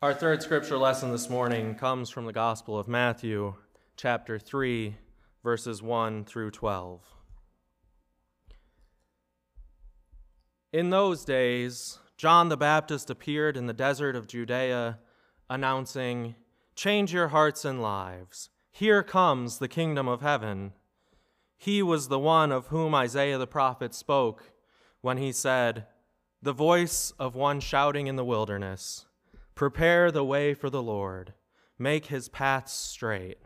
Our third scripture lesson this morning comes from the Gospel of Matthew, chapter 3, verses 1 through 12. In those days, John the Baptist appeared in the desert of Judea, announcing, Change your hearts and lives. Here comes the kingdom of heaven. He was the one of whom Isaiah the prophet spoke when he said, The voice of one shouting in the wilderness, Prepare the way for the Lord, make his paths straight.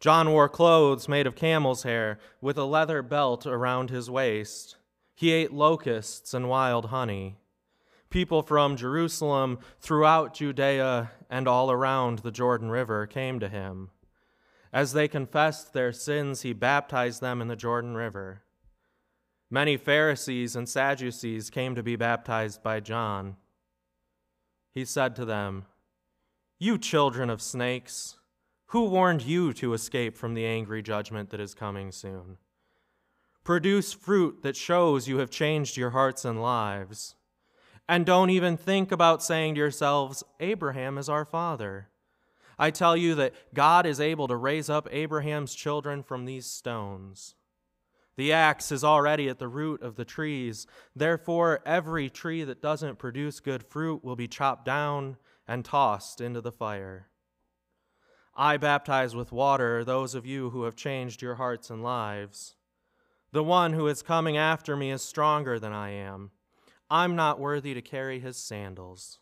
John wore clothes made of camel's hair with a leather belt around his waist. He ate locusts and wild honey. People from Jerusalem, throughout Judea, and all around the Jordan River came to him. As they confessed their sins, he baptized them in the Jordan River. Many Pharisees and Sadducees came to be baptized by John. He said to them, You children of snakes, who warned you to escape from the angry judgment that is coming soon? Produce fruit that shows you have changed your hearts and lives. And don't even think about saying to yourselves, Abraham is our father. I tell you that God is able to raise up Abraham's children from these stones. The axe is already at the root of the trees. Therefore, every tree that doesn't produce good fruit will be chopped down and tossed into the fire. I baptize with water those of you who have changed your hearts and lives. The one who is coming after me is stronger than I am. I'm not worthy to carry his sandals.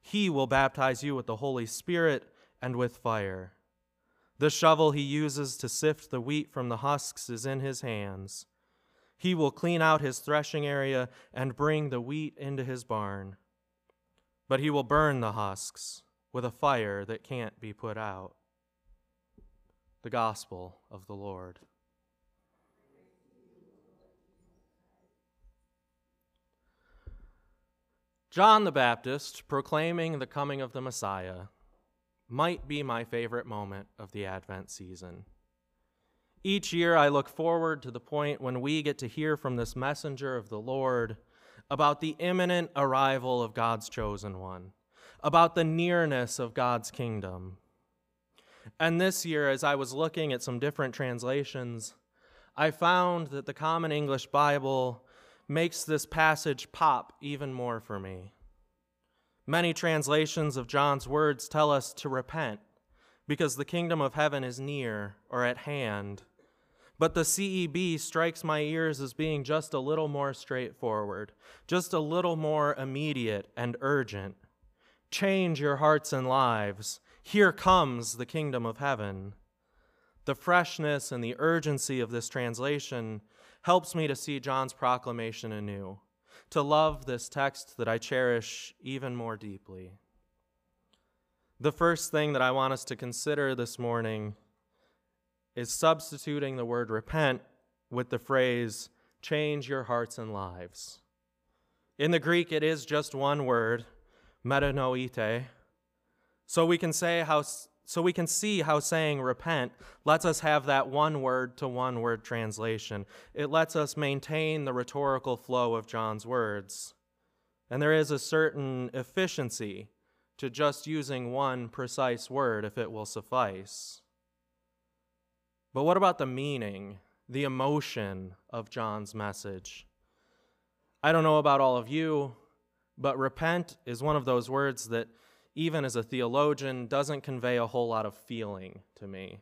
He will baptize you with the Holy Spirit and with fire. The shovel he uses to sift the wheat from the husks is in his hands. He will clean out his threshing area and bring the wheat into his barn. But he will burn the husks with a fire that can't be put out. The Gospel of the Lord. John the Baptist proclaiming the coming of the Messiah might be my favorite moment of the Advent season. Each year, I look forward to the point when we get to hear from this messenger of the Lord about the imminent arrival of God's chosen one, about the nearness of God's kingdom. And this year, as I was looking at some different translations, I found that the Common English Bible makes this passage pop even more for me. Many translations of John's words tell us to repent because the kingdom of heaven is near or at hand. But the CEB strikes my ears as being just a little more straightforward, just a little more immediate and urgent. Change your hearts and lives. Here comes the kingdom of heaven. The freshness and the urgency of this translation helps me to see John's proclamation anew to love this text that I cherish even more deeply. The first thing that I want us to consider this morning is substituting the word repent with the phrase change your hearts and lives. In the Greek, it is just one word, metanoite. So we can say how so we can see how saying repent lets us have that one word to one word translation. It lets us maintain the rhetorical flow of John's words. And there is a certain efficiency to just using one precise word if it will suffice. But what about the meaning, the emotion of John's message? I don't know about all of you, but repent is one of those words that even as a theologian, doesn't convey a whole lot of feeling to me.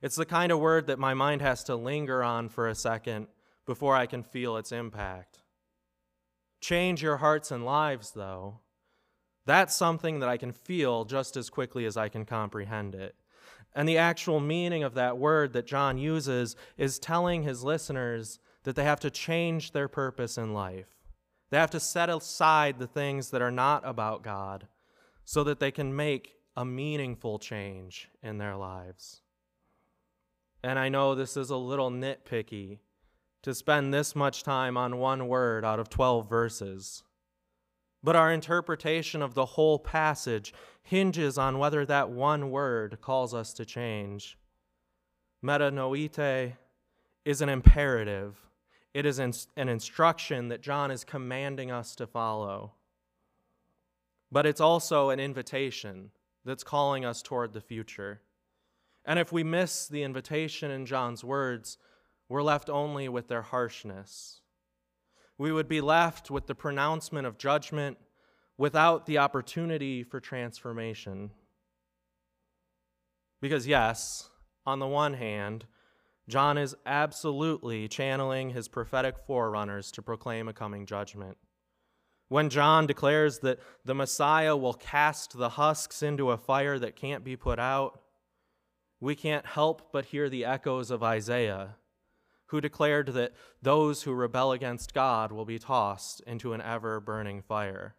It's the kind of word that my mind has to linger on for a second before I can feel its impact. Change your hearts and lives, though. That's something that I can feel just as quickly as I can comprehend it. And the actual meaning of that word that John uses is telling his listeners that they have to change their purpose in life. They have to set aside the things that are not about God so that they can make a meaningful change in their lives. And I know this is a little nitpicky to spend this much time on one word out of 12 verses. But our interpretation of the whole passage hinges on whether that one word calls us to change. Metanoite is an imperative, it is an instruction that John is commanding us to follow. But it's also an invitation that's calling us toward the future. And if we miss the invitation in John's words, we're left only with their harshness. We would be left with the pronouncement of judgment without the opportunity for transformation. Because, yes, on the one hand, John is absolutely channeling his prophetic forerunners to proclaim a coming judgment. When John declares that the Messiah will cast the husks into a fire that can't be put out, we can't help but hear the echoes of Isaiah, who declared that those who rebel against God will be tossed into an ever burning fire.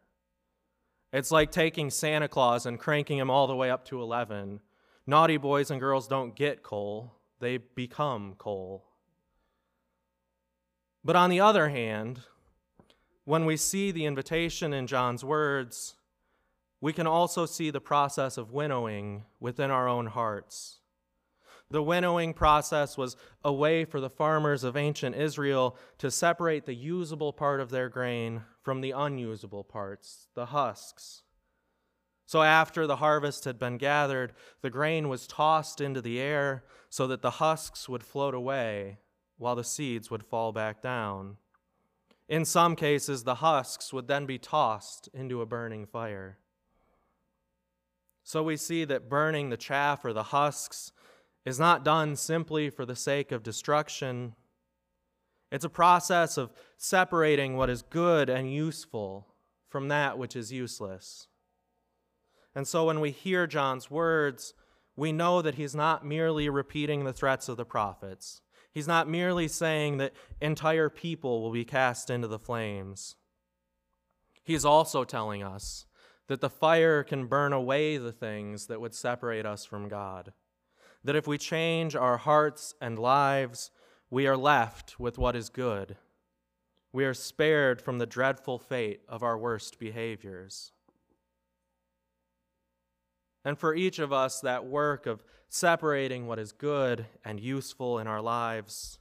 It's like taking Santa Claus and cranking him all the way up to 11. Naughty boys and girls don't get coal, they become coal. But on the other hand, when we see the invitation in John's words, we can also see the process of winnowing within our own hearts. The winnowing process was a way for the farmers of ancient Israel to separate the usable part of their grain from the unusable parts, the husks. So after the harvest had been gathered, the grain was tossed into the air so that the husks would float away while the seeds would fall back down. In some cases, the husks would then be tossed into a burning fire. So we see that burning the chaff or the husks is not done simply for the sake of destruction. It's a process of separating what is good and useful from that which is useless. And so when we hear John's words, we know that he's not merely repeating the threats of the prophets. He's not merely saying that entire people will be cast into the flames. He's also telling us that the fire can burn away the things that would separate us from God. That if we change our hearts and lives, we are left with what is good. We are spared from the dreadful fate of our worst behaviors. And for each of us, that work of separating what is good and useful in our lives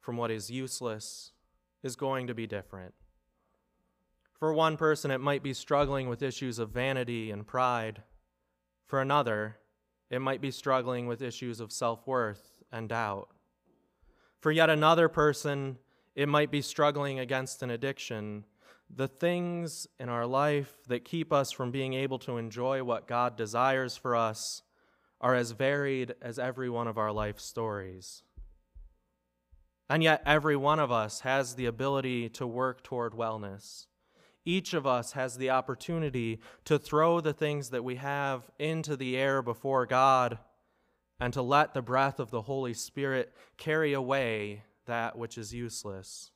from what is useless is going to be different. For one person, it might be struggling with issues of vanity and pride. For another, it might be struggling with issues of self worth and doubt. For yet another person, it might be struggling against an addiction the things in our life that keep us from being able to enjoy what God desires for us are as varied as every one of our life stories. And yet, every one of us has the ability to work toward wellness. Each of us has the opportunity to throw the things that we have into the air before God and to let the breath of the Holy Spirit carry away that which is useless.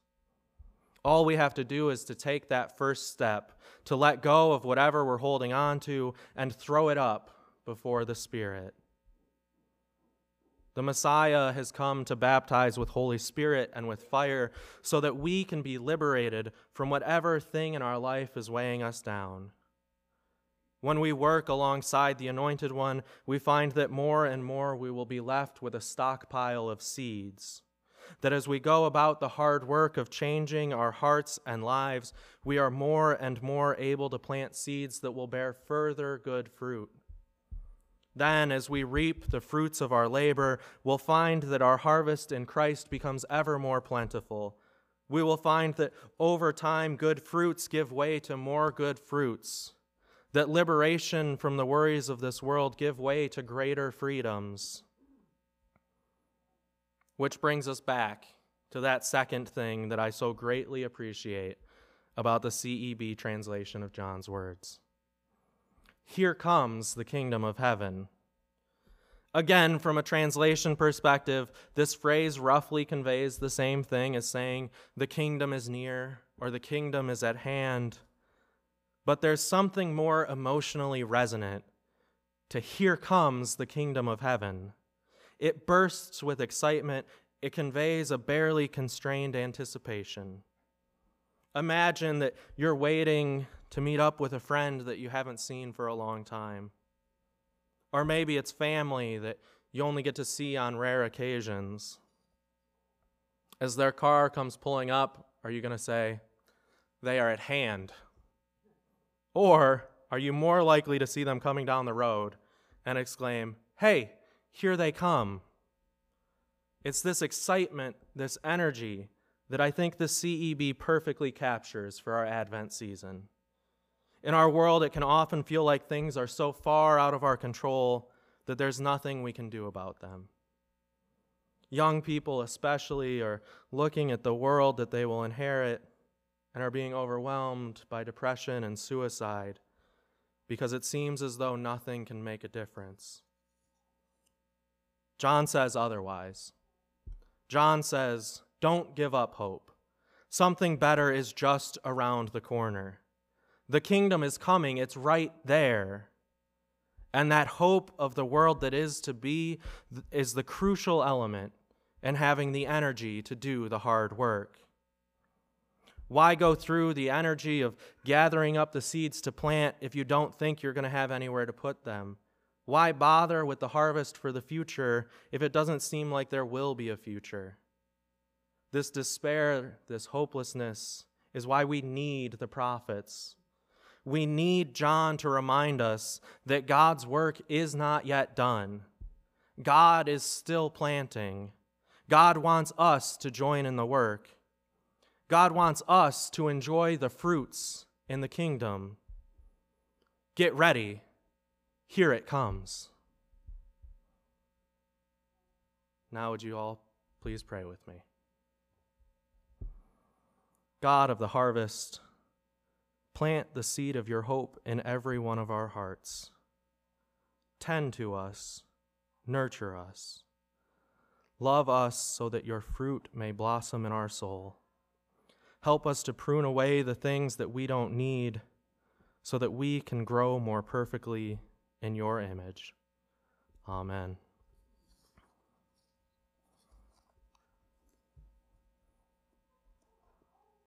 All we have to do is to take that first step, to let go of whatever we're holding on to and throw it up before the Spirit. The Messiah has come to baptize with Holy Spirit and with fire so that we can be liberated from whatever thing in our life is weighing us down. When we work alongside the Anointed One, we find that more and more we will be left with a stockpile of seeds that as we go about the hard work of changing our hearts and lives, we are more and more able to plant seeds that will bear further good fruit. Then, as we reap the fruits of our labor, we'll find that our harvest in Christ becomes ever more plentiful. We will find that over time, good fruits give way to more good fruits, that liberation from the worries of this world give way to greater freedoms which brings us back to that second thing that I so greatly appreciate about the CEB translation of John's words. Here comes the kingdom of heaven. Again, from a translation perspective, this phrase roughly conveys the same thing as saying the kingdom is near or the kingdom is at hand. But there's something more emotionally resonant to here comes the kingdom of heaven. It bursts with excitement, it conveys a barely constrained anticipation. Imagine that you're waiting to meet up with a friend that you haven't seen for a long time. Or maybe it's family that you only get to see on rare occasions. As their car comes pulling up, are you going to say, They are at hand? Or are you more likely to see them coming down the road and exclaim, Hey, here they come? It's this excitement, this energy that I think the CEB perfectly captures for our Advent season. In our world, it can often feel like things are so far out of our control that there's nothing we can do about them. Young people, especially, are looking at the world that they will inherit and are being overwhelmed by depression and suicide because it seems as though nothing can make a difference. John says otherwise. John says, Don't give up hope. Something better is just around the corner. The kingdom is coming, it's right there. And that hope of the world that is to be is the crucial element in having the energy to do the hard work. Why go through the energy of gathering up the seeds to plant if you don't think you're going to have anywhere to put them? Why bother with the harvest for the future if it doesn't seem like there will be a future? This despair, this hopelessness, is why we need the prophets we need John to remind us that God's work is not yet done. God is still planting. God wants us to join in the work. God wants us to enjoy the fruits in the kingdom. Get ready. Here it comes. Now, would you all please pray with me? God of the harvest, Plant the seed of your hope in every one of our hearts. Tend to us, nurture us. Love us so that your fruit may blossom in our soul. Help us to prune away the things that we don't need so that we can grow more perfectly in your image. Amen.